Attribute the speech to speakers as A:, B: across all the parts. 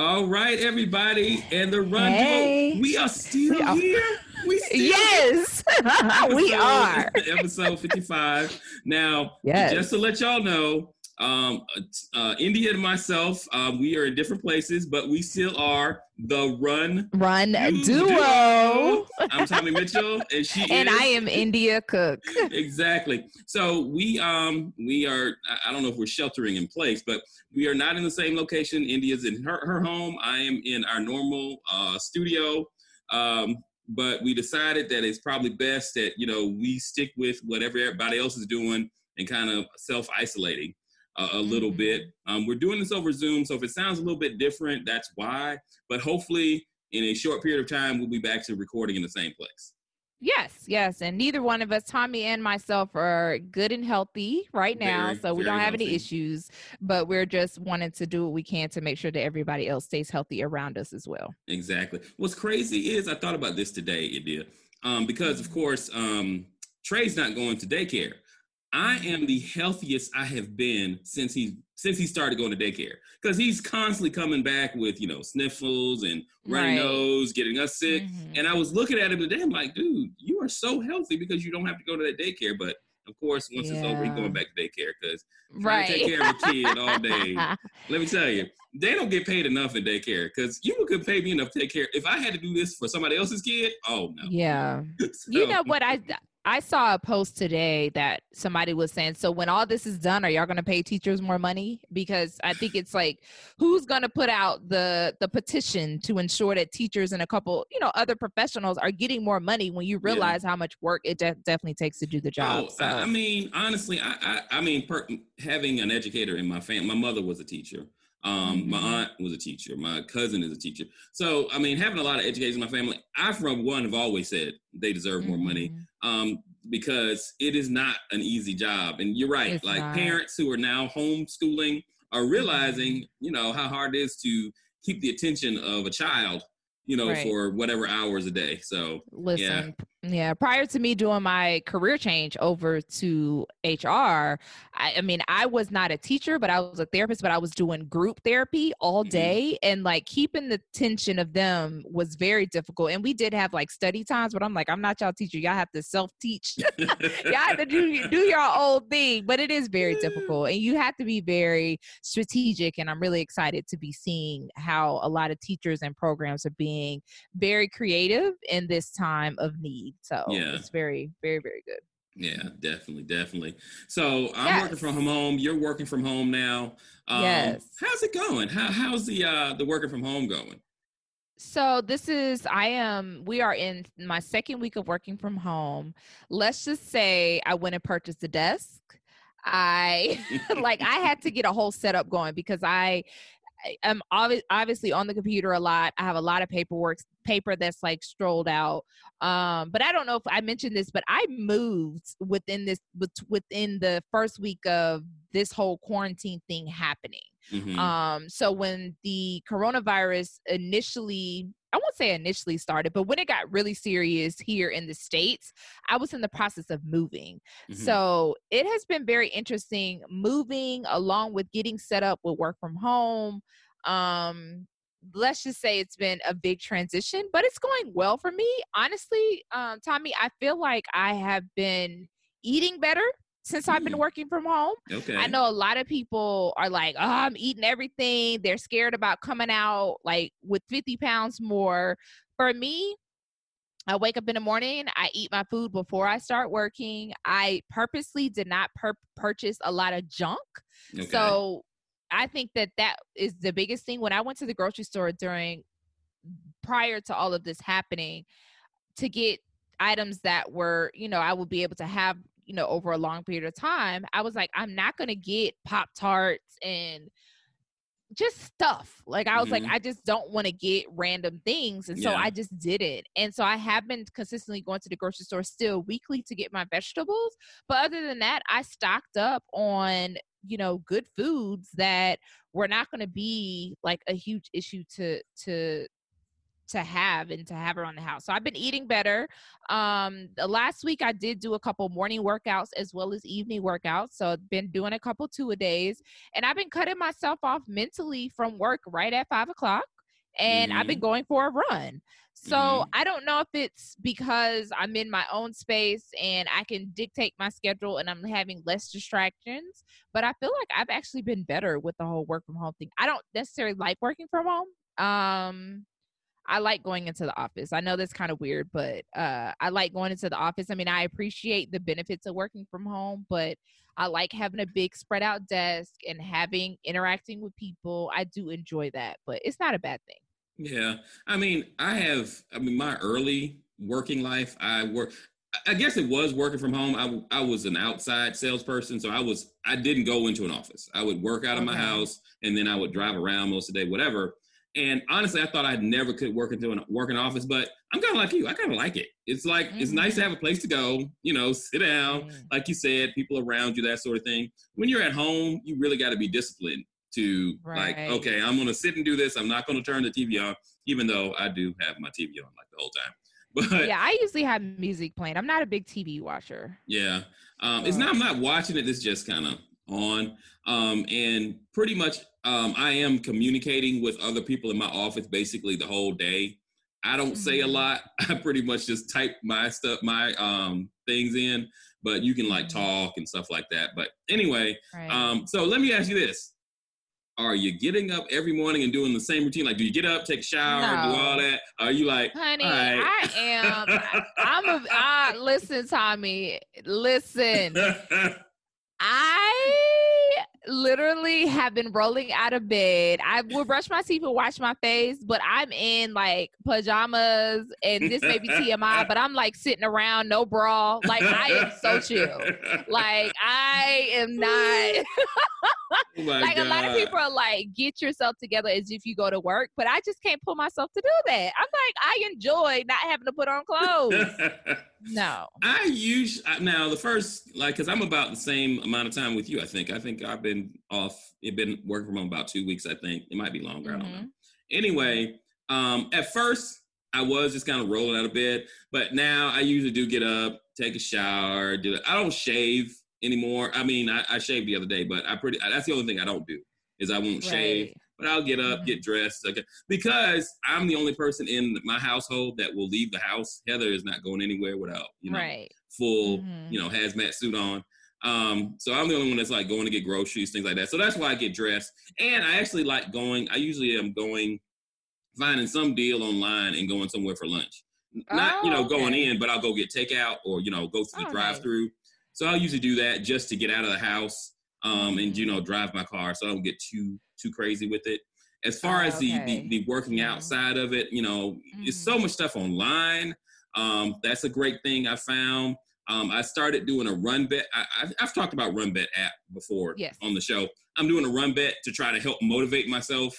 A: All right, everybody, and the run.
B: Hey.
A: We are still
B: We are-
A: here. We still
B: Yes, we
A: Episode-
B: are.
A: episode 55. Now,
B: Yes.
A: just to let y'all know, um, uh, India and myself, um, we are in different places, but we still are the Run
B: Run
A: Duo.
B: duo.
A: I'm Tommy Mitchell, and she
B: And
A: is
B: I am India Cook.
A: exactly. So we um we are I- I don't know if we're sheltering in place, but we are not in the same location. India's in her, her home. I am in our normal uh, studio. Um, but we decided that it's probably best that you know we stick with whatever everybody else is doing and kind of self isolating a, a little
B: Mhm.
A: bit. Um, we're doing this over Zoom, so if it sounds a little bit different, that's why. But hopefully, in a short period of time, we'll be back to recording in the same place.
B: Yes, yes. And neither one of us, Tommy and myself, are good and healthy right now.
A: Very,
B: so we don't have any issues, but we're just wanting to do what we can to make sure that everybody else stays healthy around us as well.
A: Exactly. What's crazy is I thought about this today, India, um, because of course um, Trey's not going to daycare. I am the healthiest I have been since he since he started going to daycare because he's constantly coming back with you know sniffles and runny
B: Right.
A: nose, getting us sick.
B: Mhm.
A: And I was looking at him today. I'm like, dude, you are so healthy because you don't have to go to that daycare. But of course, once it's over, he's
B: Yeah.
A: going back to daycare because
B: Right.
A: take care of a kid all day. let me tell you, they don't get paid enough in daycare because you could pay me enough to take care. If I had to do this for somebody else's kid, oh no.
B: yeah. You know what I I saw a post today that somebody was saying, so when all this is done, are y'all going to pay teachers more money? Because I think it's like, who's going to put out the the petition to ensure that teachers and a couple, you know, other professionals are getting more money when you
A: Yeah.
B: realize how much work it de- definitely takes to do the job.
A: Oh,
B: so.
A: I, I mean, honestly, I, I, I mean, per, having an educator in my family, my mother was a teacher. Um, my
B: Mhm.
A: aunt was a teacher. My cousin is a teacher. So, I mean, having a lot of educators in my family, I, from one, have always said they deserve more money.
B: Mhm.
A: um, because it is not an easy job. And you're right,
B: It's
A: like
B: not.
A: parents who are now homeschooling are realizing, you know, how hard it is to keep the attention of a child, you know,
B: Right.
A: for whatever hours a day. So,
B: Listen, yeah. Yeah, prior to me doing my career change over to HR, I, I mean, I was not a teacher, but I was a therapist, but I was doing group therapy all
A: Mhm.
B: day, and like keeping the tension of them was very difficult. And we did have like study times, but I'm like, I'm not y'all teacher. Y'all have to self teach. y'all have to do do your own thing, but it is very difficult, and you have to be very strategic. And I'm really excited to be seeing how a lot of teachers and programs are being very creative in this time of need. So
A: Yeah.
B: it's very, very, very good.
A: yeah, definitely, definitely. So I'm working from home. You're working from home now. Um,
B: Yes.
A: How's it going? How, how's the uh, the working from home going?
B: So this is I am we are in my second week of working from home. Let's just say I went and purchased a desk. I like I had to get a whole setup going because I I am obviously on the computer a lot. I have a lot of paperwork, paper that's like strolled out. Um, but I don't know if I mentioned this, but I moved within this within the first week of this whole quarantine thing happening.
A: Mhm.
B: Um, so when the coronavirus initially, I won't say initially started, but when it got really serious here in the States, I was in the process of moving.
A: Mhm.
B: So it has been very interesting moving along with getting set up with work from home. Um, let's just say it's been a big transition, but it's going well for me. Honestly, um, Tommy, I feel like I have been eating better since I've been
A: Mm.
B: working from home.
A: okay.
B: I know a lot of people are like, oh, I'm eating everything. They're scared about coming out like with 50 pounds more. For me, I wake up in the morning, I eat my food before I start working. I purposely did not pur- purchase a lot of junk.
A: Okay.
B: So I think that that is the biggest thing. When I went to the grocery store during prior to all of this happening to get items that were, you know, I would be able to have, you know, over a long period of time, I was like, I'm not going to get Pop Tarts and just stuff. Like I was like,
A: Mhm.
B: I just don't want to get random things. And so
A: Yeah.
B: I just did it. And so I have been consistently going to the grocery store still weekly to get my vegetables. But other than that, I stocked up on, you know, good foods that were not going to be like a huge issue to to to have and to have around the house. So I've been eating better. Um, the last week I did do a couple morning workouts as well as evening workouts. So I've been doing a couple two a days, and I've been cutting myself off mentally from work right at five o'clock, and mm-hmm. I've been mm-hmm. going for a run. So mm-hmm. I don't know if it's because I'm in my own space and I can dictate my schedule and I'm having less distractions, but I feel like I've actually been better with the whole work from home thing. I don't necessarily like working from home. Um I like going into the office. I know that's kind of weird, but uh I like going into the office. I mean, I appreciate the benefits of working from home, but I like having a big spread out desk and having interacting with people. I do enjoy that, but it's not a bad thing.
A: Yeah. I mean, I have, I mean, my early working life, I work, I guess it was working from home. I, I was an outside salesperson. So I was, I didn't go into an office. I would work out of my house and then I would drive around most of the day, whatever. And honestly, I thought I never could work into an work in office, but I'm kind of like you. I kind of like it. It's like mm-hmm. it's nice to have a place to go, you know, sit down, mm-hmm. like you said, people around you, that sort of thing. When you're at home, you really got to be disciplined to right. like, okay, I'm gonna sit and do this. I'm not gonna turn the TV on, even though I do have my TV on like the whole time.
B: But yeah, I usually have music playing. I'm not a big TV watcher.
A: Yeah, um, it's not. I'm not watching it. It's just kind of on. Um, and pretty much, um, I am communicating with other people in my office basically the whole day. I don't mm-hmm. say a mm-hmm. lot. I pretty much just type my stuff, my um, things in, but you can like mm-hmm. talk and stuff like that. But anyway, right. um, so let me ask you this: are you getting up every morning and doing the same routine? Like, do you get up, take a shower, no. do all that? Are you like,
B: honey, right. I am. I'm a. I, listen, Tommy. Listen. I literally have been rolling out of bed. I will brush my teeth and wash my face, but I'm in like pajamas and this may be TMI, but I'm like sitting around, no bra. Like I am so chill. Like I am not oh like God. a lot of people are like, get yourself together as if you go to work, but I just can't pull myself to do that. I'm like, I enjoy not having to put on clothes. no.
A: I use now the first like because I'm about the same amount of time with you. I think. I think I've been off. It been working from home about two weeks. I think it might be longer. Mm-hmm. I don't know. Mm-hmm. Anyway, um, at first I was just kind of rolling out of bed, but now I usually do get up, take a shower, do it. I don't shave anymore. I mean, I, I shaved the other day, but I pretty that's the only thing I don't do is I won't right. shave. But I'll get up, mm-hmm. get dressed, okay. because I'm the only person in my household that will leave the house. Heather is not going anywhere without you know right. full mm-hmm. you know hazmat suit on. Um, so I'm the only one that's like going to get groceries, things like that. So that's why I get dressed. And I actually like going. I usually am going, finding some deal online and going somewhere for lunch. Not oh, you know okay. going in, but I'll go get takeout or you know go through the drive-through. So I'll usually do that just to get out of the house um, and you know drive my car, so I don't get too too crazy with it. As far oh, as the, the, the working mm-hmm. outside of it, you know, mm-hmm. it's so much stuff online. Um, that's a great thing I found. Um, I started doing a run bet. I, have talked about run bet app before yes. on the show. I'm doing a run bet to try to help motivate myself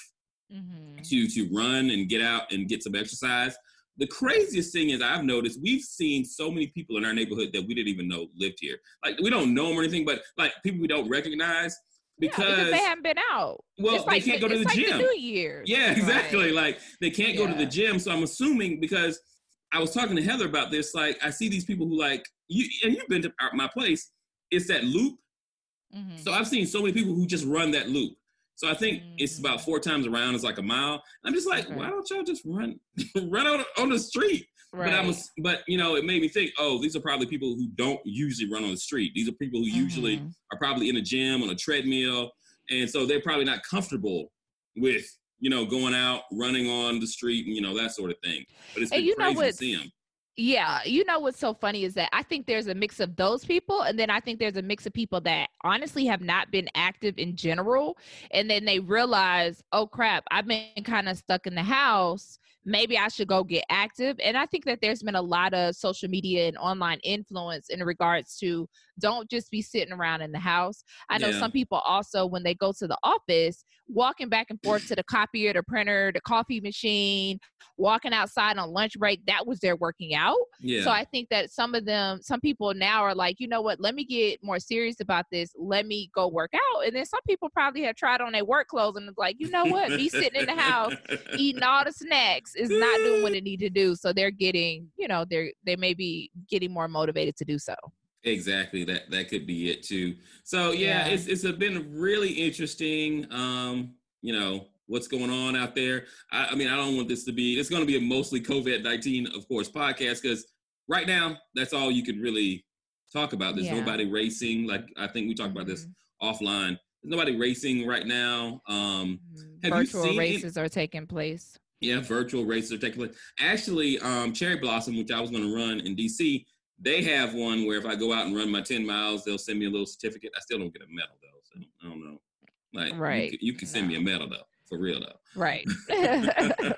A: mm-hmm. to to run and get out and get some exercise the craziest thing is I've noticed we've seen so many people in our neighborhood that we didn't even know lived here. Like we don't know them or anything, but like people we don't recognize because, yeah, because
B: they haven't been out.
A: Well, it's they like, can't go to the
B: like
A: gym.
B: The New Year.
A: Yeah, exactly. Right. Like they can't yeah. go to the gym. So I'm assuming because I was talking to Heather about this. Like I see these people who like you, and you've been to my place. It's that loop. Mm-hmm. So I've seen so many people who just run that loop. So I think mm. it's about four times around. It's like a mile. I'm just like, okay. why don't y'all just run, run on on the street? Right. But I was, but you know, it made me think. Oh, these are probably people who don't usually run on the street. These are people who mm-hmm. usually are probably in a gym on a treadmill, and so they're probably not comfortable with you know going out running on the street and you know that sort of thing. But it's been you crazy know to see them.
B: Yeah, you know what's so funny is that I think there's a mix of those people, and then I think there's a mix of people that honestly have not been active in general, and then they realize, oh crap, I've been kind of stuck in the house maybe I should go get active. And I think that there's been a lot of social media and online influence in regards to don't just be sitting around in the house. I know yeah. some people also, when they go to the office, walking back and forth to the copier, the printer, the coffee machine, walking outside on lunch break, that was their working out. Yeah. So I think that some of them, some people now are like, you know what, let me get more serious about this. Let me go work out. And then some people probably have tried on their work clothes and it's like, you know what, me sitting in the house eating all the snacks is not doing what it need to do. So they're getting, you know, they're they may be getting more motivated to do so.
A: Exactly. That that could be it too. So yeah, yeah. it's it's been really interesting. Um, you know, what's going on out there. I, I mean, I don't want this to be. It's going to be a mostly COVID nineteen, of course, podcast because right now that's all you can really talk about. There's yeah. nobody racing. Like I think we talked about this mm-hmm. offline. There's nobody racing right now. Um,
B: mm-hmm. Virtual races any- are taking place.
A: Yeah, virtual races are taking place. Actually, um, Cherry Blossom, which I was going to run in DC, they have one where if I go out and run my 10 miles, they'll send me a little certificate. I still don't get a medal though, so I don't know. Like, right. you, you can send no. me a medal though for real though.
B: Right.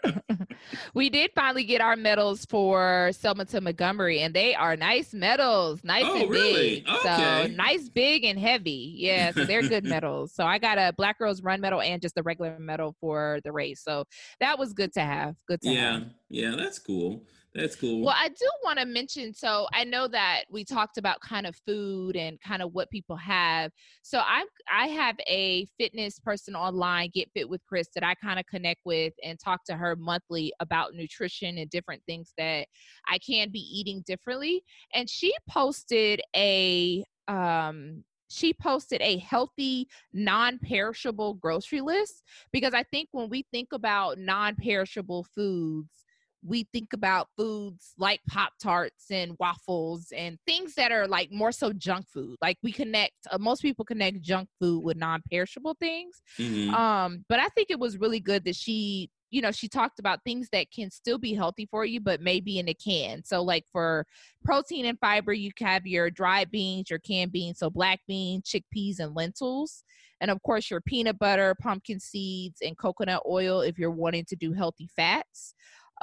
B: we did finally get our medals for Selma to Montgomery, and they are nice medals, nice oh, and really? big. Okay. So nice, big, and heavy. Yeah, so they're good medals. So I got a Black Girls Run medal and just a regular medal for the race. So that was good to have. Good to have
A: yeah,
B: have.
A: Yeah, that's cool. That's cool.
B: Well, I do want to mention so I know that we talked about kind of food and kind of what people have. So I I have a fitness person online, Get Fit with Chris, that I kind of connect with and talk to her monthly about nutrition and different things that I can be eating differently. And she posted a um she posted a healthy non-perishable grocery list because I think when we think about non-perishable foods we think about foods like Pop Tarts and waffles and things that are like more so junk food. Like we connect, uh, most people connect junk food with non perishable things. Mm-hmm. Um, but I think it was really good that she, you know, she talked about things that can still be healthy for you, but maybe in a can. So, like for protein and fiber, you have your dried beans, your canned beans, so black beans, chickpeas, and lentils. And of course, your peanut butter, pumpkin seeds, and coconut oil if you're wanting to do healthy fats.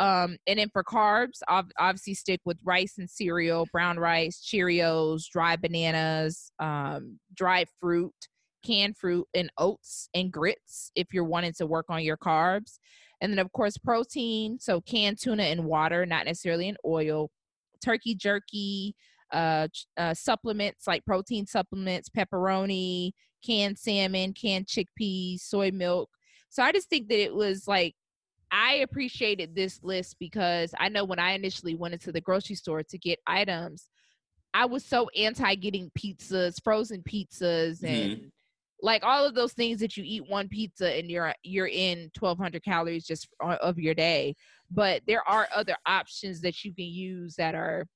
B: Um, and then for carbs, obviously stick with rice and cereal, brown rice, Cheerios, dry bananas, um, dry fruit, canned fruit, and oats and grits if you're wanting to work on your carbs. And then, of course, protein. So canned tuna and water, not necessarily in oil. Turkey jerky, uh, uh, supplements like protein supplements, pepperoni, canned salmon, canned chickpeas, soy milk. So I just think that it was like I appreciated this list because I know when I initially went into the grocery store to get items, I was so anti getting pizzas, frozen pizzas, and mm-hmm. like all of those things that you eat one pizza and you're you're in 1200 calories just of your day. But there are other options that you can use that are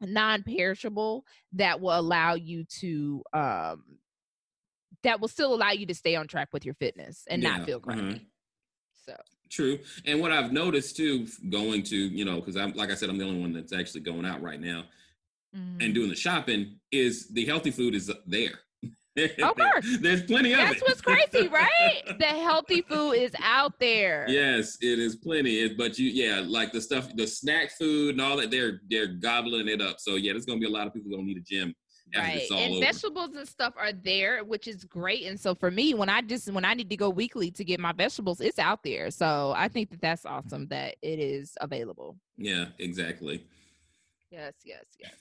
B: non-perishable that will allow you to um that will still allow you to stay on track with your fitness and yeah. not feel crappy. Mm-hmm.
A: True. And what I've noticed too, going to, you know, because I'm, like I said, I'm the only one that's actually going out right now mm-hmm. and doing the shopping, is the healthy food is there.
B: Of course.
A: There's plenty of
B: That's
A: it.
B: what's crazy, right? the healthy food is out there.
A: Yes, it is plenty. But you, yeah, like the stuff, the snack food and all that, they're they're gobbling it up. So yeah, there's gonna be a lot of people gonna need a gym
B: right and over. vegetables and stuff are there which is great and so for me when i just when i need to go weekly to get my vegetables it's out there so i think that that's awesome that it is available
A: yeah exactly
B: yes yes yes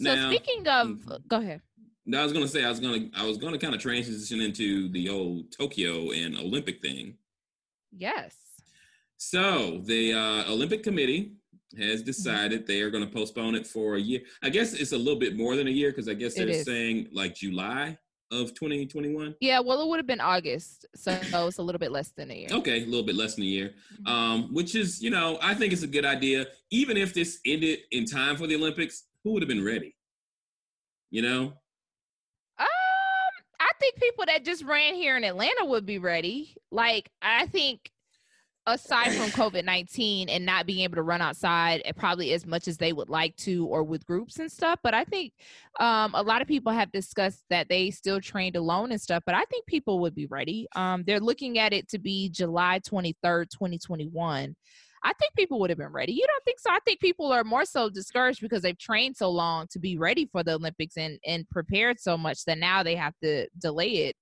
B: so now, speaking of mm-hmm. go ahead
A: no, I was gonna say I was gonna I was gonna kind of transition into the old Tokyo and Olympic thing.
B: Yes.
A: So the uh, Olympic Committee has mm-hmm. decided they are going to postpone it for a year. I guess it's a little bit more than a year because I guess they're saying like July of 2021.
B: Yeah, well, it would have been August, so it's a little bit less than a year.
A: Okay, a little bit less than a year, mm-hmm. um, which is you know I think it's a good idea. Even if this ended in time for the Olympics, who would have been ready? You know.
B: Um, I think people that just ran here in Atlanta would be ready. Like, I think aside from COVID 19 and not being able to run outside probably as much as they would like to or with groups and stuff. But I think um, a lot of people have discussed that they still trained alone and stuff, but I think people would be ready. Um, they're looking at it to be July 23rd, 2021. I think people would have been ready. You don't think so? I think people are more so discouraged because they've trained so long to be ready for the Olympics and, and prepared so much that now they have to delay it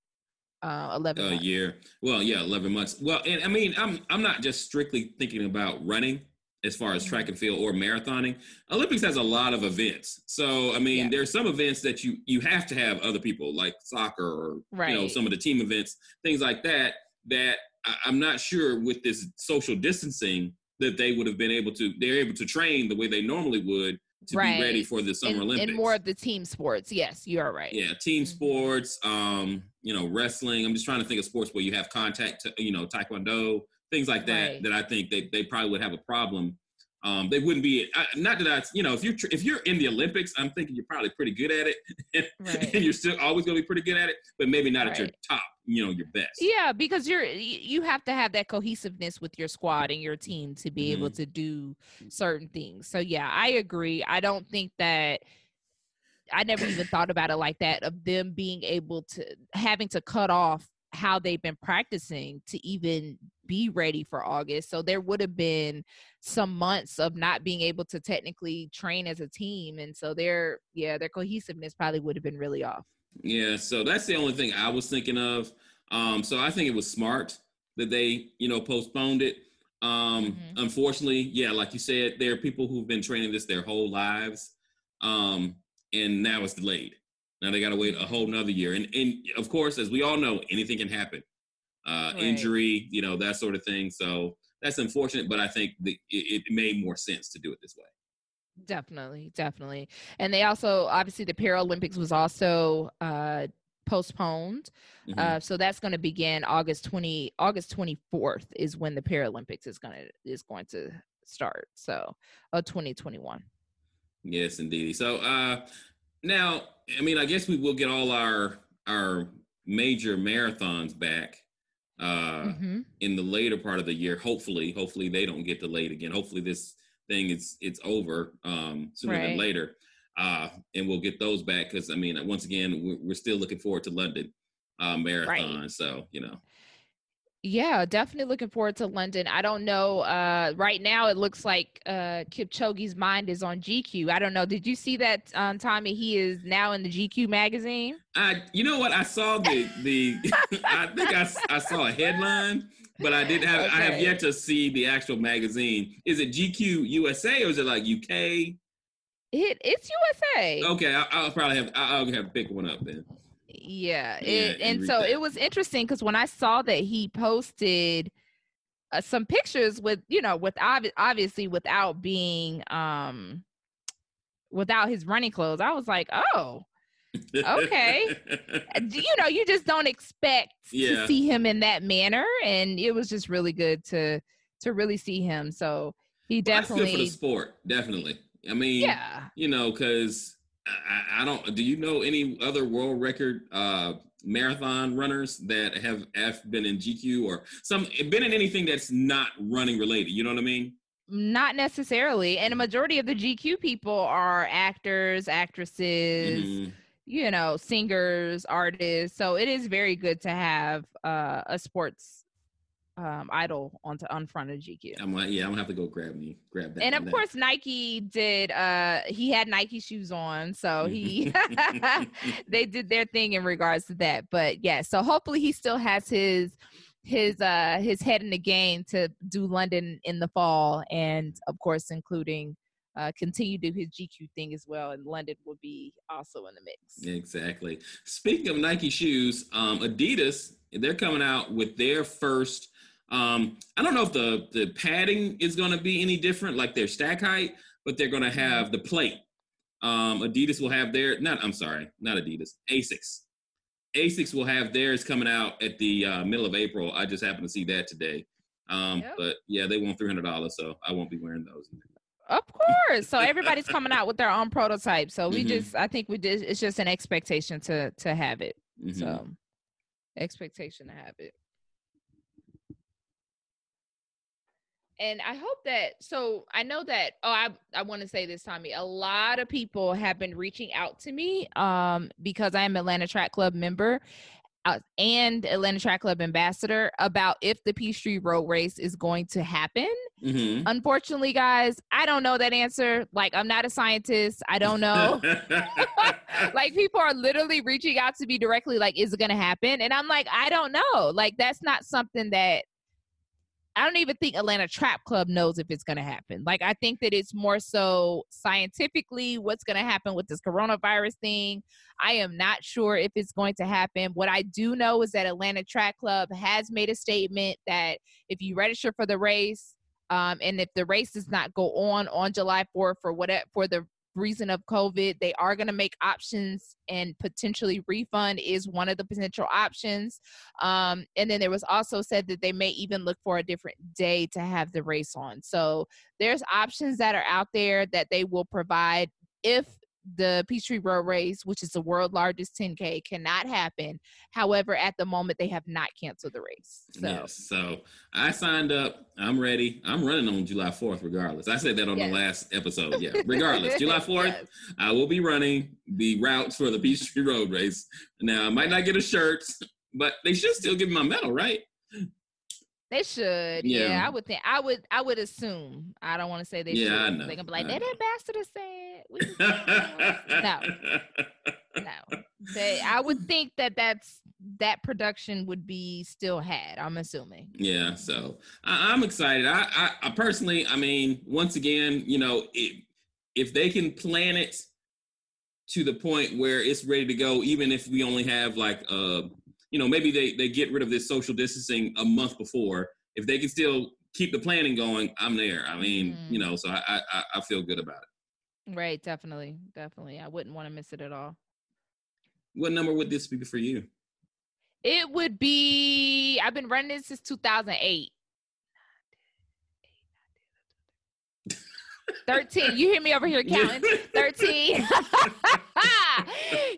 B: uh 11
A: a year well yeah 11 months well and i mean i'm i'm not just strictly thinking about running as far as track mm-hmm. and field or marathoning olympics has a lot of events so i mean yeah. there's some events that you you have to have other people like soccer or right. you know some of the team events things like that that I, i'm not sure with this social distancing that they would have been able to. They're able to train the way they normally would to
B: Right.
A: be ready for the Summer
B: in,
A: Olympics.
B: in more of the team sports. Yes, you are right.
A: yeah, team
B: Mhm.
A: sports, um, you know, wrestling. I'm just trying to think of sports where you have contact, to, you know, taekwondo, things like that.
B: Right.
A: That I think they, they probably would have a problem. Um, they wouldn't be I, not that I, you know, if you're tr- if you're in the Olympics, I'm thinking you're probably pretty good at it,
B: Right.
A: and you're still always going to be pretty good at it, but maybe not at your top, you know, your best.
B: Yeah, because you're you have to have that cohesiveness with your squad and your team to be able
A: Mm-hmm.
B: to do certain things. So yeah, I agree. I don't think that I never even thought about it like that of them being able to having to cut off how they've been practicing to even be ready for August. So there would have been some months of not being able to technically train as a team and so their yeah, their cohesiveness probably would have been really off.
A: Yeah, so that's the only thing I was thinking of. Um, so I think it was smart that they, you know, postponed it. Um,
B: Mhm.
A: Unfortunately, yeah, like you said, there are people who've been training this their whole lives, um, and now it's delayed. Now they got to wait a whole nother year, and and of course, as we all know, anything can happen, uh,
B: Right.
A: injury, you know, that sort of thing. So that's unfortunate, but I think the, it, it made more sense to do it this way.
B: Definitely, definitely. And they also obviously the Paralympics was also uh postponed.
A: Mhm.
B: Uh so that's going to begin August 20 August 24th is when the Paralympics is going to is going to start. So, uh 2021.
A: Yes, indeed. So uh now, I mean, I guess we will get all our our major marathons back uh
B: Mhm.
A: in the later part of the year. Hopefully, hopefully they don't get delayed again. Hopefully this thing is it's over um sooner than later. Uh and we'll get those back because I mean, once again, we're, we're still looking forward to London uh marathon. So, you know.
B: Yeah, definitely looking forward to London. I don't know uh right now it looks like uh Kipchoge's mind is on GQ. I don't know. Did you see that um Tommy he is now in the GQ magazine?
A: I, you know what? I saw the the. I think I saw a headline, but I didn't have. I have yet to see the actual magazine. Is it GQ USA or is it like UK?
B: It it's USA.
A: Okay, I, I'll probably have. I- I'll have to pick one up then.
B: Yeah, it,
A: and
B: and so
A: that.
B: it was interesting because when I saw that he posted uh, some pictures with you know with obvi- obviously without being um without his running clothes, I was like, oh, Okay. You know, you just don't expect
A: Yeah.
B: to see him in that manner, and it was just really good to to really see him. So he
A: That's good for the
B: definitely,
A: sport. Definitely. I mean,
B: yeah.
A: you know, because I, I don't. Do you know any other world record uh, marathon runners that have, have been in GQ or some been in anything that's not running related? You know what I mean?
B: Not necessarily. And a majority of the GQ people are actors, actresses,
A: Mhm.
B: you know, singers, artists. So it is very good to have uh, a sports um, idol on to on front of GQ.
A: I'm like, yeah, I'm gonna have to go grab me, grab that.
B: And of
A: now.
B: course, Nike did. uh He had Nike shoes on, so he they did their thing in regards to that. But yeah, so hopefully he still has his his uh his head in the game to do London in the fall, and of course, including uh continue to do his GQ thing as well. And London will be also in the mix.
A: Exactly. Speaking of Nike shoes, um, Adidas, they're coming out with their first. Um, I don't know if the the padding is going to be any different, like their stack height, but they're going to have the plate. Um, Adidas will have their not. I'm sorry, not Adidas. Asics. Asics will have theirs coming out at the uh, middle of April. I just happened to see that today. Um,
B: Yep.
A: But yeah, they want three hundred dollars, so I won't be wearing those.
B: Of course. So everybody's coming out with their own prototype. So we
A: Mhm.
B: just, I think we did. It's just an expectation to to have it.
A: Mhm.
B: So expectation to have it. And I hope that so I know that oh I I want to say this Tommy a lot of people have been reaching out to me um because I am Atlanta Track Club member uh, and Atlanta Track Club ambassador about if the Peachtree Road Race is going to happen.
A: Mhm.
B: Unfortunately guys, I don't know that answer. Like I'm not a scientist. I don't know. like people are literally reaching out to me directly like is it going to happen and i'm like i don't know like that's not something that i don't even think atlanta track club knows if it's going to happen. Like i think that it's more so scientifically what's going to happen with this coronavirus thing. I am not sure if it's going to happen. What i do know is that atlanta track club has made a statement that if you register for the race Um, and if the race does not go on on July 4th for whatever for the reason of COVID, they are going to make options and potentially refund is one of the potential options. Um, and then there was also said that they may even look for a different day to have the race on. So there's options that are out there that they will provide if the Peachtree Road Race, which is the world largest 10K, cannot happen. However, at the moment, they have not canceled the race. So.
A: Yes. So I signed up. I'm ready. I'm running on July 4th, regardless. I said that on yes. the last episode. Yeah. Regardless, July 4th, yes. I will be running the routes for the Peachtree Road Race. Now, I might not get a shirt, but they should still give me my medal, right?
B: They should. Yeah. yeah. I would think. I would. I would assume. I don't want to say they yeah, should. I know. They're gonna be like, that ambassador said. no. No. They. I would think that that's that production would be still had. I'm assuming.
A: Yeah. So I, am excited. I, I, I. personally. I mean, once again, you know, it, if they can plan it to the point where it's ready to go, even if we only have like uh you know, maybe they, they get rid of this social distancing a month before. If they can still keep the planning going, I'm there. I mean, mm. you know, so I, I I feel good about it.
B: Right, definitely, definitely. I wouldn't want to miss it at all.
A: What number would this be for you?
B: It would be. I've been running this since 2008. 13. You hear me over here counting? 13.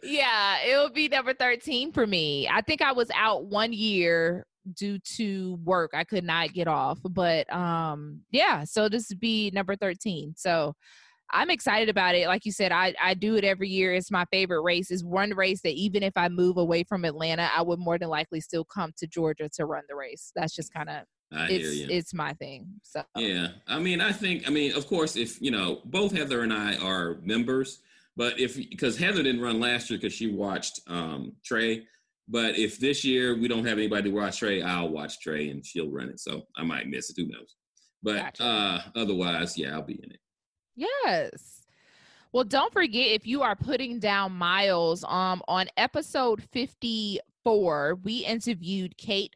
B: yeah, it will be number 13 for me. I think I was out one year due to work. I could not get off. But um yeah, so this would be number 13. So I'm excited about it. Like you said, I, I do it every year. It's my favorite race. It's one race that even if I move away from Atlanta, I would more than likely still come to Georgia to run the race. That's just kind of I it's, hear you. It's my thing. So
A: yeah, I mean, I think, I mean, of course, if you know, both Heather and I are members, but if because Heather didn't run last year because she watched um, Trey, but if this year we don't have anybody to watch Trey, I'll watch Trey and she'll run it. So I might miss it. Who knows? But gotcha. uh, otherwise, yeah, I'll be in it.
B: Yes. Well, don't forget if you are putting down miles, um, on episode 54, we interviewed Kate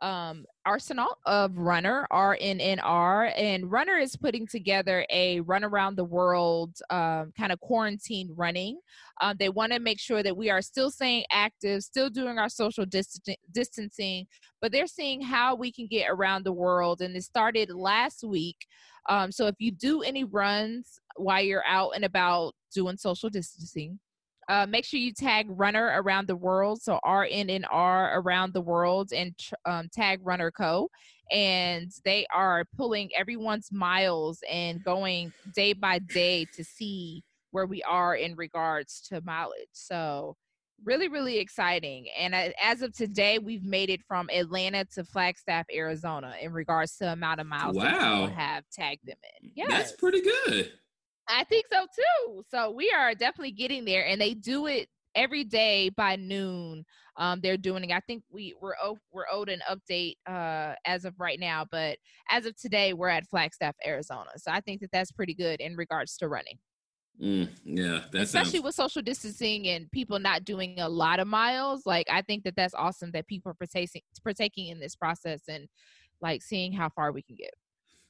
B: um, arsenal of Runner, RNNR. And Runner is putting together a run around the world um, kind of quarantine running. Um, they want to make sure that we are still staying active, still doing our social distancing, but they're seeing how we can get around the world. And it started last week. Um, so if you do any runs while you're out and about doing social distancing, uh, make sure you tag Runner Around the World, so RNNR Around the World, and um, tag Runner Co. And they are pulling everyone's miles and going day by day to see where we are in regards to mileage. So, really, really exciting. And as of today, we've made it from Atlanta to Flagstaff, Arizona, in regards to amount of miles wow. have tagged them in.
A: Yeah, that's pretty good.
B: I think so too. So we are definitely getting there, and they do it every day by noon. Um, they're doing it. I think we we're we're owed an update uh, as of right now, but as of today, we're at Flagstaff, Arizona. So I think that that's pretty good in regards to running.
A: Mm, yeah,
B: especially
A: sounds...
B: with social distancing and people not doing a lot of miles. Like I think that that's awesome that people are partaking partaking in this process and like seeing how far we can get.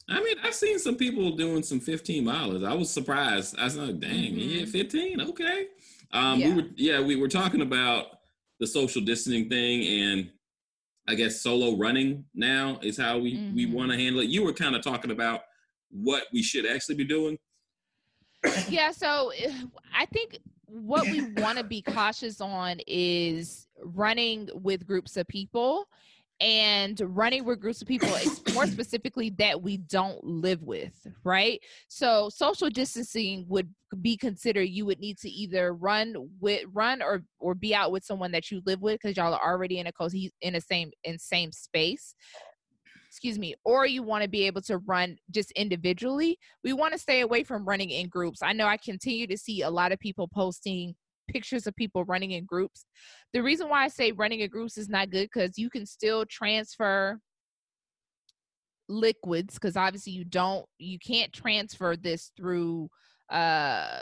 A: I mean, I've seen some people doing some 15 miles. I was surprised. I was like, dang, mm-hmm. yeah, 15, okay. Um, yeah. we were yeah, we were talking about the social distancing thing and I guess solo running now is how we, mm-hmm. we want to handle it. You were kind of talking about what we should actually be doing.
B: Yeah, so I think what we want to be cautious on is running with groups of people and running with groups of people more specifically that we don't live with right? So social distancing would be considered you would need to either run with run or or be out with someone that you live with because y'all are already in a cozy in a same in same space. Excuse me, or you want to be able to run just individually, we want to stay away from running in groups. I know I continue to see a lot of people posting pictures of people running in groups. The reason why I say running in groups is not good because you can still transfer liquids because obviously you don't you can't transfer this through uh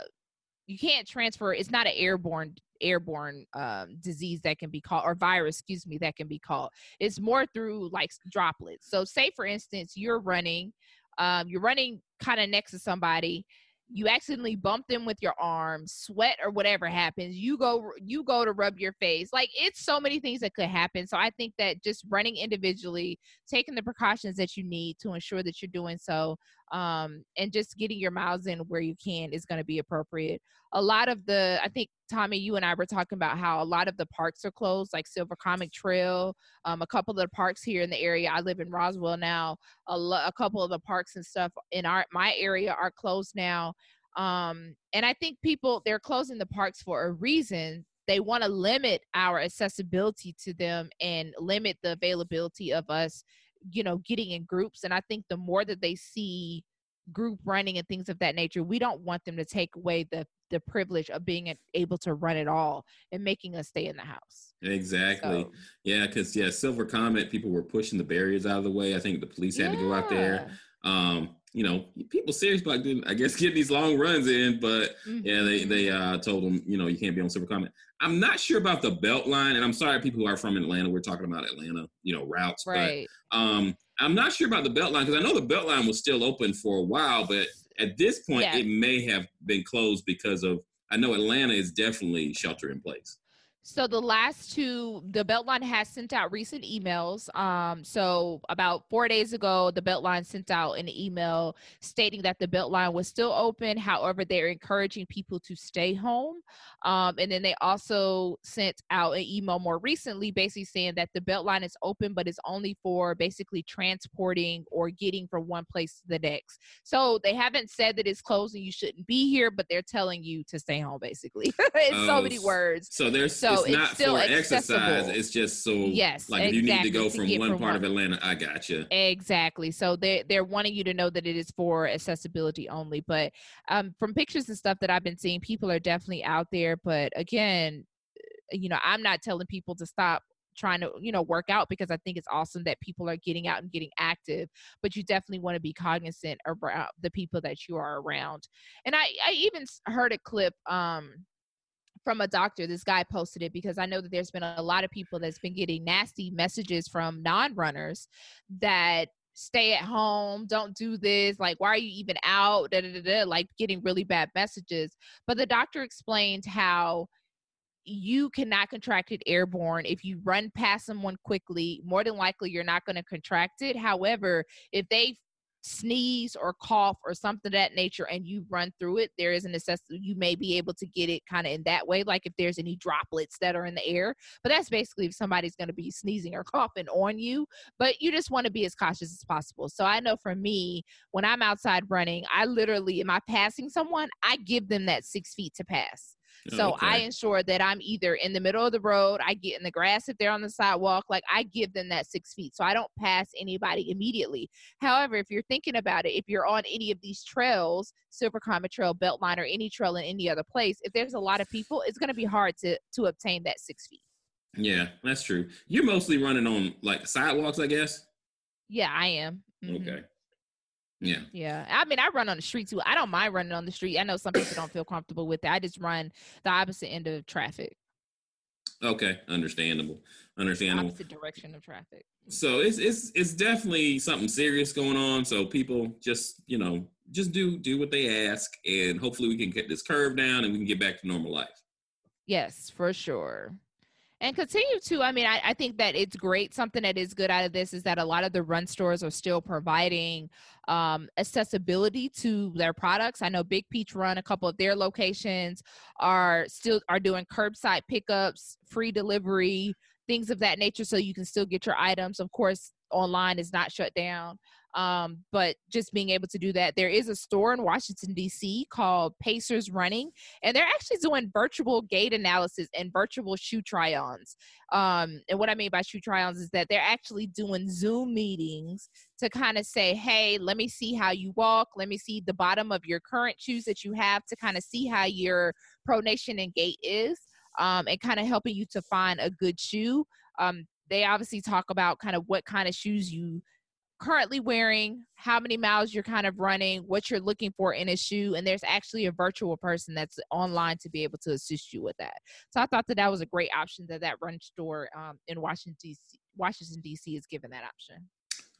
B: you can't transfer it's not an airborne airborne um, disease that can be called or virus excuse me that can be called it's more through like droplets so say for instance you're running um, you're running kind of next to somebody you accidentally bump them with your arm sweat or whatever happens you go you go to rub your face like it's so many things that could happen so i think that just running individually taking the precautions that you need to ensure that you're doing so um, and just getting your miles in where you can is going to be appropriate. A lot of the i think tommy you and i were talking about how a lot of the parks are closed like silver comet trail um, a couple of the parks here in the area i live in roswell now a, lo- a couple of the parks and stuff in our my area are closed now um, and i think people they're closing the parks for a reason. They want to limit our accessibility to them and limit the availability of us you know getting in groups and i think the more that they see group running and things of that nature we don't want them to take away the the privilege of being able to run it all and making us stay in the house.
A: Exactly. So, yeah because yeah silver comet people were pushing the barriers out of the way. I think the police had yeah. to go out there um you know, people serious about getting, I guess, getting these long runs in, but mm-hmm. yeah, they they uh, told them, you know, you can't be on Silver Comet. I'm not sure about the Beltline, and I'm sorry, people who are from Atlanta, we're talking about Atlanta, you know, routes, right. but um, I'm not sure about the Beltline because I know the Beltline was still open for a while, but at this point, yeah. it may have been closed because of. I know Atlanta is definitely shelter in place.
B: So the last two, the Beltline has sent out recent emails. Um, so about four days ago, the Beltline sent out an email stating that the Beltline was still open. However, they're encouraging people to stay home. Um, and then they also sent out an email more recently, basically saying that the Beltline is open, but it's only for basically transporting or getting from one place to the next. So they haven't said that it's closed and you shouldn't be here, but they're telling you to stay home, basically. in oh, so many words.
A: So there's so so it's, not for accessible. exercise. It's just so
B: yes,
A: like exactly, if you need to go from one from part one. of Atlanta, I got you.
B: Exactly. So they they're wanting you to know that it is for accessibility only. But um, from pictures and stuff that I've been seeing, people are definitely out there. But again, you know, I'm not telling people to stop trying to you know work out because i think it's awesome that people are getting out and getting active but you definitely want to be cognizant around the people that you are around and i i even heard a clip um from a doctor. This guy posted it because I know that there's been a lot of people that's been getting nasty messages from non-runners that stay at home, don't do this, like why are you even out, da, da, da, like getting really bad messages. But the doctor explained how you cannot contract it airborne if you run past someone quickly more than likely you're not going to contract it however if they sneeze or cough or something of that nature and you run through it, there is a necessity you may be able to get it kind of in that way, like if there's any droplets that are in the air. But that's basically if somebody's going to be sneezing or coughing on you. But you just want to be as cautious as possible. So I know for me, when I'm outside running, I literally, am I passing someone? I give them that six feet to pass. So okay. I ensure that I'm either in the middle of the road, I get in the grass if they're on the sidewalk, like I give them that six feet. So I don't pass anybody immediately. However, if you're thinking about it, if you're on any of these trails, Silver Comet Trail, Beltline, or any trail in any other place, if there's a lot of people, it's going to be hard to to obtain that six feet.
A: Yeah, that's true. You're mostly running on like sidewalks, I guess.
B: Yeah, I am.
A: Mm-hmm. Okay. Yeah.
B: Yeah. I mean, I run on the street too. I don't mind running on the street. I know some people don't feel comfortable with it. I just run the opposite end of traffic.
A: Okay, understandable. Understandable.
B: Opposite direction of traffic.
A: So it's it's it's definitely something serious going on. So people just you know just do do what they ask, and hopefully we can get this curve down and we can get back to normal life.
B: Yes, for sure and continue to i mean I, I, think that it's great. Something that is good out of this is that a lot of the run stores are still providing um, accessibility to their products. I know big peach run a couple of their locations are still are doing curbside pickups free delivery things of that nature so you can still get your items. Of course online is not shut down um, but just being able to do that. There is a store in Washington, D.C. called Pacers Running, and they're actually doing virtual gait analysis and virtual shoe try ons. Um, and what I mean by shoe try ons is that they're actually doing Zoom meetings to kind of say, hey, let me see how you walk. Let me see the bottom of your current shoes that you have to kind of see how your pronation and gait is. Um, and kind of helping you to find a good shoe. Um, they obviously talk about kind of what kind of shoes you currently wearing, how many miles you're kind of running, what you're looking for in a shoe, and there's actually a virtual person that's online to be able to assist you with that. So I thought that that was a great option that that run store um, in Washington D.C. Washington D.C. is given that option.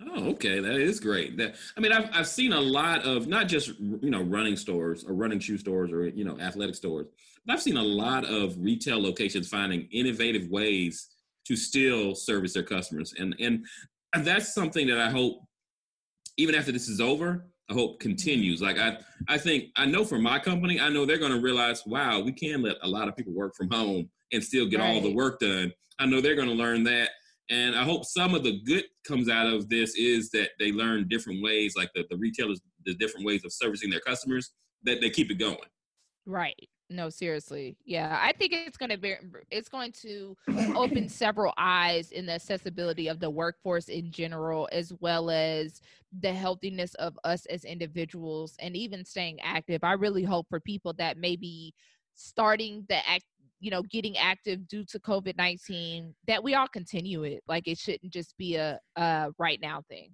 A: Oh, okay, that is great. That I mean, I've I've seen a lot of not just you know running stores or running shoe stores or you know athletic stores, but I've seen a lot of retail locations finding innovative ways to still service their customers, and and that's something that I hope even after this is over, I hope continues. Like I I think I know for my company, I know they're going to realize, wow, we can let a lot of people work from home and still get right. all the work done. I know they're going to learn that and I hope some of the good comes out of this is that they learn different ways, like the, the retailers, the different ways of servicing their customers, that they keep it going.
B: Right. No, seriously. Yeah. I think it's going to be, it's going to open several eyes in the accessibility of the workforce in general, as well as the healthiness of us as individuals and even staying active. I really hope for people that maybe starting the act you know getting active due to covid-19 that we all continue it like it shouldn't just be a, a right now thing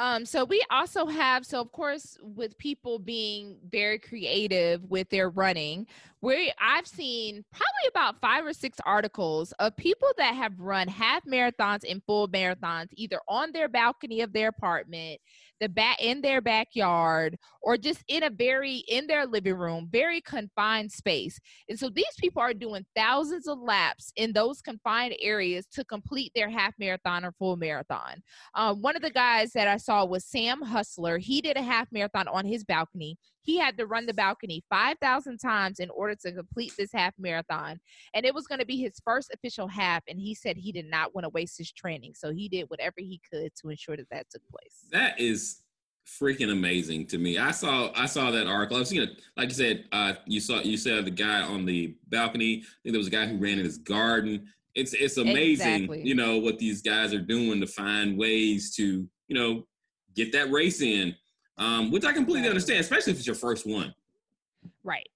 B: um, so we also have, so of course, with people being very creative with their running, we I've seen probably about five or six articles of people that have run half marathons and full marathons, either on their balcony of their apartment, the back in their backyard, or just in a very in their living room, very confined space. And so these people are doing thousands of laps in those confined areas to complete their half marathon or full marathon. Um, one of the guys that I saw was Sam Hustler. He did a half marathon on his balcony. He had to run the balcony 5,000 times in order to complete this half marathon. And it was going to be his first official half. And he said he did not want to waste his training. So he did whatever he could to ensure that that took place.
A: That is freaking amazing to me. I saw I saw that article. I've seen it. Like you said, uh, you saw you said the guy on the balcony. I think there was a guy who ran in his garden. It's it's amazing, exactly. you know, what these guys are doing to find ways to you know get that race in, um, which I completely understand, especially if it's your first one.
B: Right.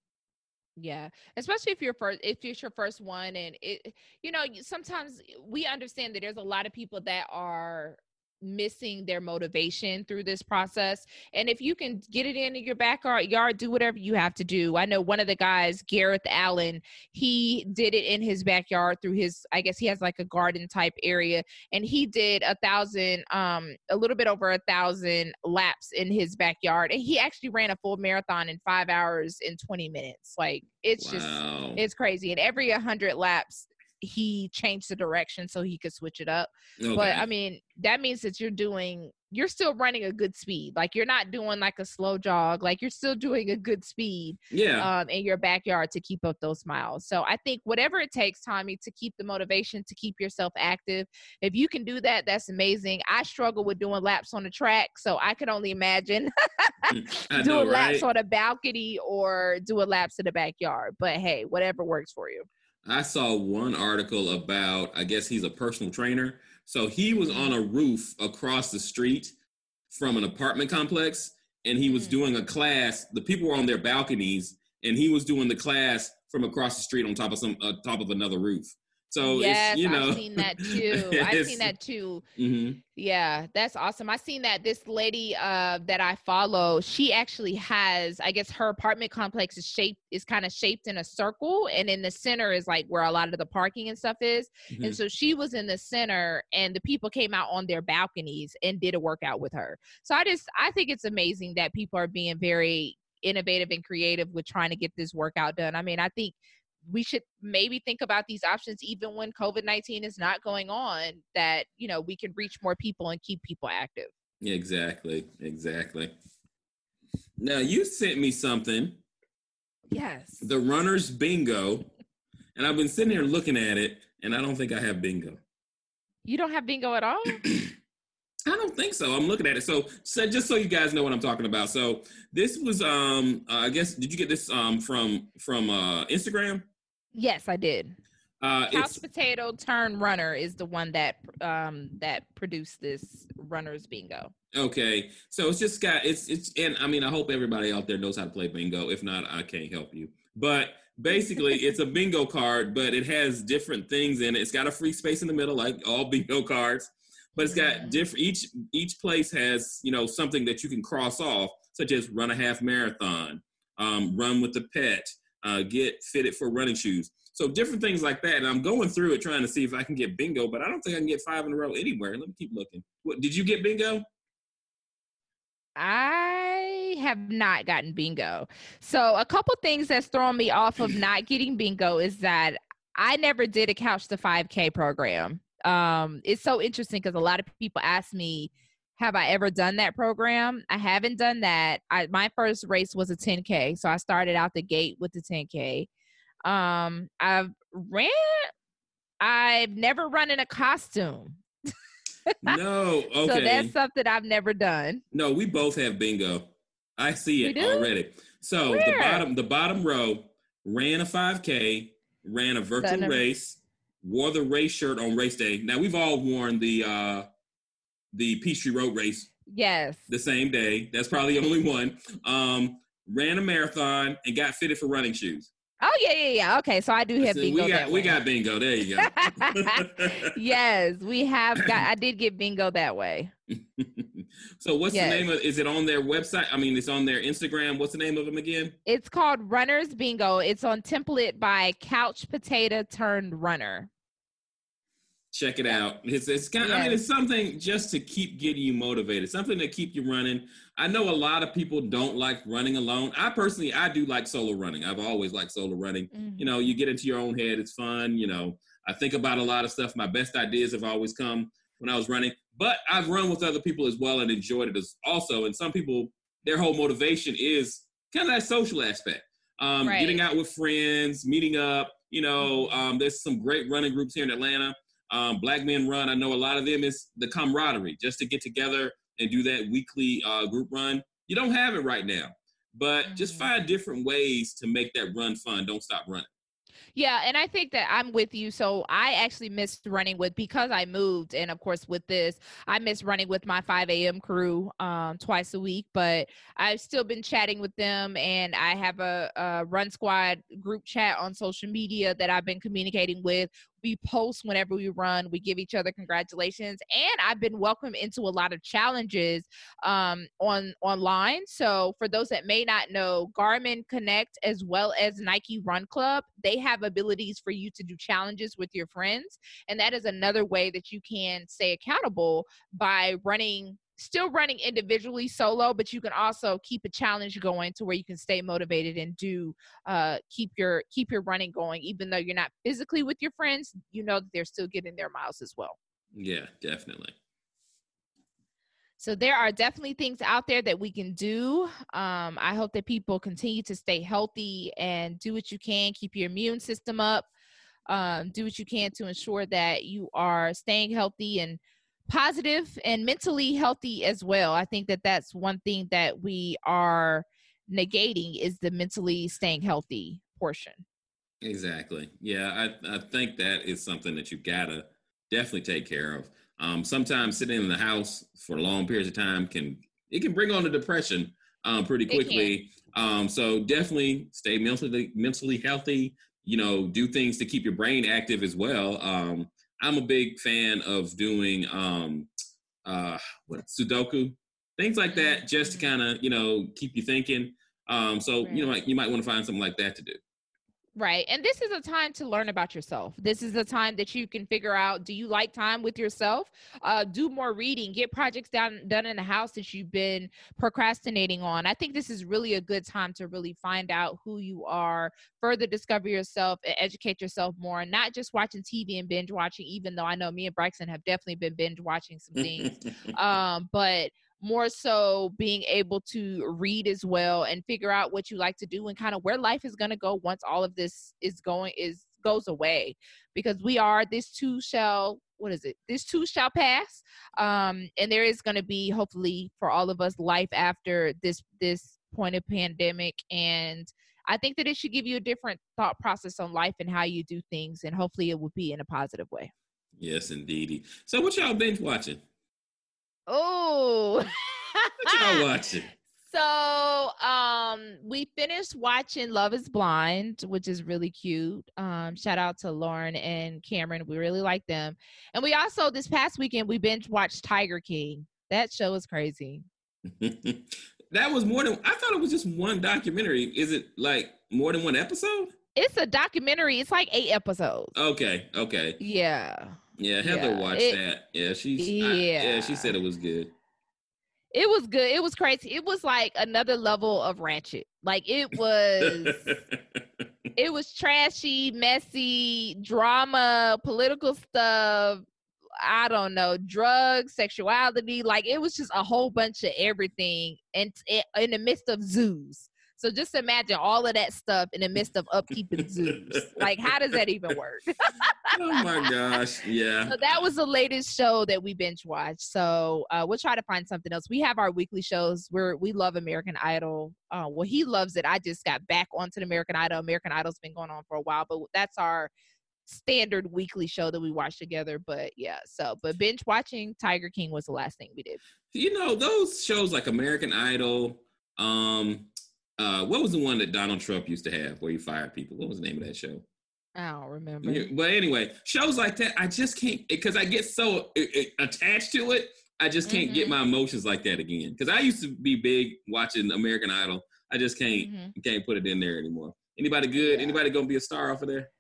B: Yeah, especially if you're first, if it's your first one, and it, you know, sometimes we understand that there's a lot of people that are missing their motivation through this process. And if you can get it in your backyard, do whatever you have to do. I know one of the guys, Gareth Allen, he did it in his backyard through his, I guess he has like a garden type area, and he did a thousand, um, a little bit over a thousand laps in his backyard, and he actually ran a full marathon in five hours and 20 minutes. Like it's wow. just, it's crazy. And every 100 laps, he changed the direction so he could switch it up. Okay. But I mean, that means that you're doing you're still running a good speed. Like you're not doing like a slow jog. Like you're still doing a good speed.
A: Yeah.
B: Um, in your backyard to keep up those miles. So I think whatever it takes, Tommy, to keep the motivation to keep yourself active. If you can do that, that's amazing. I struggle with doing laps on the track, so I can only imagine doing know, right? laps on a balcony or doing laps in the backyard. But hey, whatever works for you.
A: I saw one article about, I guess he's a personal trainer. So he was on a roof across the street from an apartment complex and he was mm. doing a class. The people were on their balconies and he was doing the class from across the street on top of some uh, top of another roof. So
B: yes, you know, I've seen that too. I've seen that too. Mm-hmm. Yeah, that's awesome. I seen that this lady uh, that I follow, she actually has, I guess, her apartment complex is shaped is kind of shaped in a circle, and in the center is like where a lot of the parking and stuff is. Mm-hmm. And so she was in the center, and the people came out on their balconies and did a workout with her. So I just, I think it's amazing that people are being very innovative and creative with trying to get this workout done. I mean, I think we should maybe think about these options even when covid-19 is not going on that you know we can reach more people and keep people active
A: exactly exactly now you sent me something
B: yes
A: the runners bingo and i've been sitting here looking at it and i don't think i have bingo
B: you don't have bingo at all
A: I don't think so. I'm looking at it. So, so just so you guys know what I'm talking about. So this was, um, uh, I guess, did you get this um, from from uh, Instagram?
B: Yes, I did. Uh, Couch Potato Turn Runner is the one that um that produced this runners bingo.
A: Okay, so it's just got it's it's and I mean I hope everybody out there knows how to play bingo. If not, I can't help you. But basically, it's a bingo card, but it has different things in it. It's got a free space in the middle, like all bingo cards. But it's got mm-hmm. different. Each each place has you know something that you can cross off, such as run a half marathon, um, run with the pet, uh, get fitted for running shoes. So different things like that. And I'm going through it trying to see if I can get bingo, but I don't think I can get five in a row anywhere. Let me keep looking. What did you get bingo?
B: I have not gotten bingo. So a couple things that's thrown me off of not getting bingo is that I never did a couch to 5K program. Um, it's so interesting because a lot of people ask me, have I ever done that program? I haven't done that. I my first race was a 10K. So I started out the gate with the 10K. Um, I've ran I've never run in a costume.
A: no, okay.
B: So that's something I've never done.
A: No, we both have bingo. I see it already. So Where? the bottom the bottom row ran a 5K, ran a virtual race, wore the race shirt on race day. Now we've all worn the uh the Peachtree Road race.
B: Yes.
A: The same day. That's probably the only one. Um, ran a marathon and got fitted for running shoes.
B: Oh yeah, yeah, yeah. Okay, so I do have bingo.
A: We got we got bingo. There you go.
B: yes, we have got. I did get bingo that way.
A: so what's yes. the name of? Is it on their website? I mean, it's on their Instagram. What's the name of them again?
B: It's called Runners Bingo. It's on Template by Couch Potato Turned Runner
A: check it out. It's, it's kind of, yes. I mean, it's something just to keep getting you motivated, something to keep you running. I know a lot of people don't like running alone. I personally, I do like solo running. I've always liked solo running. Mm-hmm. You know, you get into your own head. It's fun. You know, I think about a lot of stuff. My best ideas have always come when I was running, but I've run with other people as well and enjoyed it as also. And some people, their whole motivation is kind of that social aspect. Um, right. Getting out with friends, meeting up. You know, mm-hmm. um, there's some great running groups here in Atlanta um, Black Men Run. I know a lot of them is the camaraderie, just to get together and do that weekly uh, group run. You don't have it right now, but mm-hmm. just find different ways to make that run fun. Don't stop running.
B: Yeah, and I think that I'm with you. So I actually missed running with because I moved, and of course with this, I miss running with my 5 a.m. crew um, twice a week. But I've still been chatting with them, and I have a, a Run Squad group chat on social media that I've been communicating with we post whenever we run we give each other congratulations and i've been welcomed into a lot of challenges um, on online. So for those that may not know garmin connect as well as nike run club they have abilities for you to do challenges with your friends and that is another way that you can stay accountable by running still running individually solo but you can also keep a challenge going to where you can stay motivated and do uh keep your keep your running going even though you're not physically with your friends you know that they're still getting their miles as well.
A: Yeah definitely.
B: So there are definitely things out there that we can do. Um i hope that people continue to stay healthy and do what you can keep your immune system up um, do what you can to ensure that you are staying healthy and positive and mentally healthy as well. I think that that's one thing that we are negating is the mentally staying healthy portion.
A: Exactly. Yeah, I, I think that is something that you gotta definitely take care of. Um, sometimes sitting in the house for long periods of time can it can bring on a depression um, pretty quickly. Um, so definitely stay mentally mentally healthy. You know, do things to keep your brain active as well. Um, I'm a big fan of doing um uh what Sudoku, things like that, just to mm-hmm. kind of, you know, keep you thinking. Um, so right. you know, like you might want to find something like that to do.
B: Right. And this is a time to learn about yourself. This is a time that you can figure out do you like time with yourself? Uh, do more reading, get projects done done in the house that you've been procrastinating on. I think this is really a good time to really find out who you are, further discover yourself and educate yourself more, not just watching TV and binge watching, even though I know me and Braxton have definitely been binge watching some things. um, but more so being able to read as well and figure out what you like to do and kind of where life is going to go once all of this is going is goes away. Because we are this too shall what is it? This too shall pass um and there is going to be hopefully for all of us life after this this point of pandemic and i think that it should give you a different thought process on life and how you do things and hopefully it will be in a positive way.
A: Yes indeed so what y'all binge watching
B: Oh.
A: what y'all watching?
B: So um we finished watching Love is Blind, which is really cute. Um, shout out to Lauren and Cameron. We really like them. And we also this past weekend we binge watched Tiger King. That show is crazy.
A: That was more than I thought. It was just one documentary. Is it like more than one episode?
B: It's a documentary. It's like eight episodes.
A: Okay, okay.
B: Yeah.
A: Yeah, Heather
B: Yeah,
A: watched
B: it-
A: that. Yeah, she's
B: Yeah.
A: yeah, she said it was good.
B: It was good. It was crazy. It was like another level of ratchet. Like it was it was trashy, messy, drama, political stuff. I don't know, drugs, sexuality. Like it was just a whole bunch of everything, and in the midst of zoos. So just imagine all of that stuff in the midst of upkeeping zoos. Like, how does that even work?
A: oh my gosh, yeah.
B: So that was the latest show that we binge watched. So uh, we'll try to find something else. We have our weekly shows where we love American Idol. Uh, well, he loves it. I just got back onto the American Idol. American Idol's been going on for a while, but that's our standard weekly show that we watch together. But yeah, so but binge watching Tiger King was the last thing we did.
A: You know those shows like American Idol. Um, uh, what was the one that Donald Trump used to have where he fired people? What was the name of that show?
B: I don't remember.
A: Yeah, but anyway, shows like that, I just can't because I get so attached to it. I just can't get
B: Mhm.
A: my emotions like that again. Because I used to be big watching American Idol. I just can't
B: Mhm.
A: can't put it in there anymore. Anybody good?
B: Yeah.
A: Anybody gonna be a star off of there?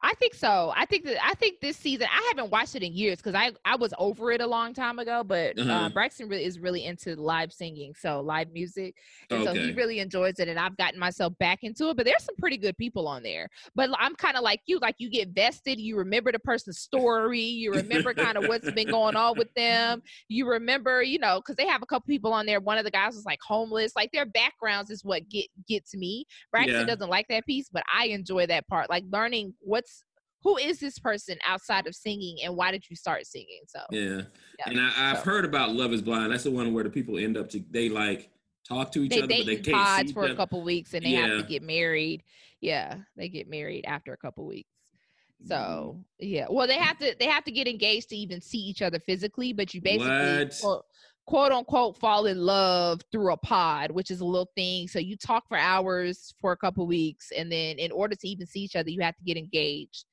B: I think so. I think that I think this season I haven't watched it in years because I I was over it a long time ago. But
A: Uh-huh.
B: uh, Braxton really is really into live singing, so live music, and so he really enjoys it. And I've gotten myself back into it. But there's some pretty good people on there. But I'm kind of like you, like you get vested. You remember the person's story. You remember kind of what's been going on with them. You remember, you know, because they have a couple people on there. One of the guys was like homeless. Like their backgrounds is what get gets me. Braxton
A: Yeah.
B: doesn't like that piece, but I enjoy that part. Like learning what's who is this person outside of singing and why did you start singing? So
A: Yeah.
B: Yeah,
A: And I, I've
B: so.
A: heard about Love is Blind. That's the one where the people end up to they like talk to each
B: they
A: other, but they can't
B: pods for a couple weeks and they have to get married. Yeah, they get married after a couple weeks.
A: Mm-hmm.
B: So yeah, well they have to they have to get engaged to even see each other physically, but you basically quote unquote fall in love through a pod, which is a little thing. So you talk for hours for a couple weeks, and then in order to even see each other, you have to get engaged,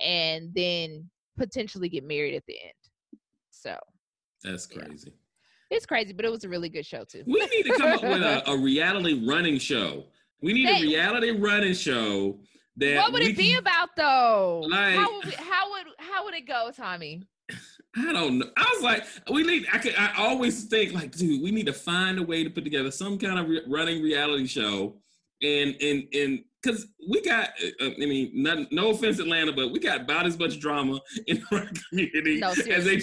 B: and then potentially get married at the end. So
A: That's
B: Yeah.
A: crazy.
B: it's crazy, but it was a really good show too.
A: We need to come up with a, a reality running show. We need a reality running show that
B: what would it be
A: can-
B: about though?
A: Like-
B: how would we, how would how would it go, Tommy?
A: I don't know. I was like, we need. I could. I always think like, dude, we need to find a way to put together some kind of re- running reality show, and and and because we got. Uh, I mean, not, no offense, Atlanta, but we got about as much drama in our community
B: No,
A: as they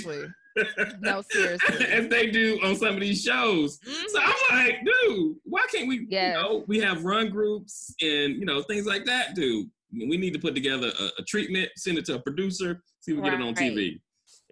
B: no, seriously.
A: as they do on some of these shows. So I'm like, dude, why can't we?
B: Yes.
A: You know, we have run groups and you know things like that, dude. We need to put together a, a treatment, send it to a producer, see if we get it on TV.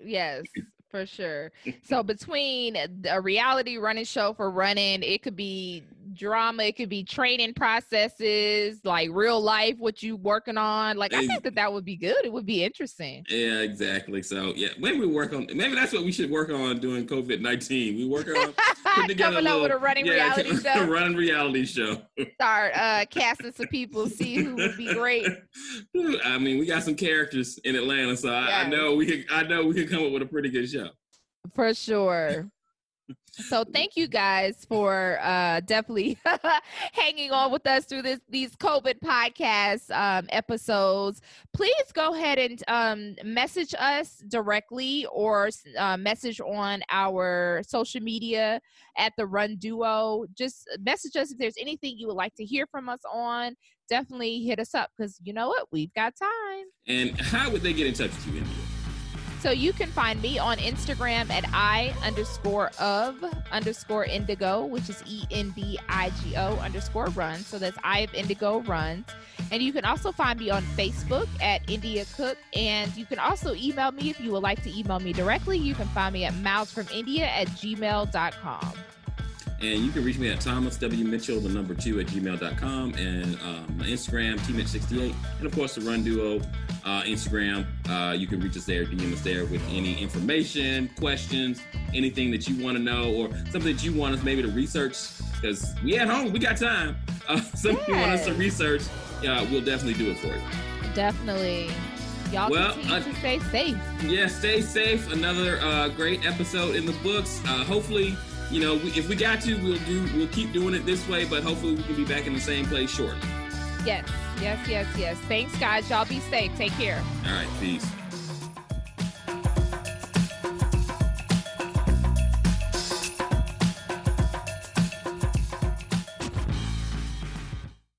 B: Yes, for sure. So between a reality running show for running, it could be drama, it could be training processes, like real life, what you working on. Like I think that that would be good. It would be interesting.
A: Yeah, exactly. So yeah, maybe we work on. Maybe that's what we should work on doing COVID nineteen. We work on put together
B: Coming up with a
A: little-
B: running
A: yeah,
B: reality show.
A: running reality show.
B: Start uh, casting some people, see who would be great.
A: I mean, we got some characters in Atlanta, so I, I know we could. I know we could come up with a pretty good show.
B: For sure. So thank you guys for uh definitely hanging on with us through this these COVID podcast um episodes. Please go ahead and um message us directly or uh, message on our social media at the Run Duo. Just message us if there's anything you would like to hear from us on. Definitely hit us up because you know what? We've got time.
A: And how would they get in touch with you, India?
B: So you can find me on Instagram at I underscore of underscore indigo, which is E N D I G O underscore run. So that's I of indigo runs. And you can also find me on Facebook at India Cook. And you can also email me if you would like to email me directly. You can find me at milesfromindia at gmail.com.
A: And you can reach me at Thomas W. Mitchell, the number two at gmail.com, and um, my Instagram, tmitch68, and of course the Run Duo uh, Instagram. Uh, you can reach us there, DM us there with any information, questions, anything that you want to know, or something that you want us maybe to research. Because we at home, we got time. Uh, something you want us to research, uh, we'll definitely do it for you.
B: Definitely. Y'all
A: Well,
B: continue
A: uh,
B: to stay safe.
A: Yeah, stay safe. Another uh, great episode in the books. Uh, hopefully, you know, we, if we got to, we'll do, we'll keep doing it this way, but hopefully we can be back in the same place shortly.
B: Yes, yes, yes, yes. Thanks, guys. Y'all be safe. Take care.
A: All right. Peace.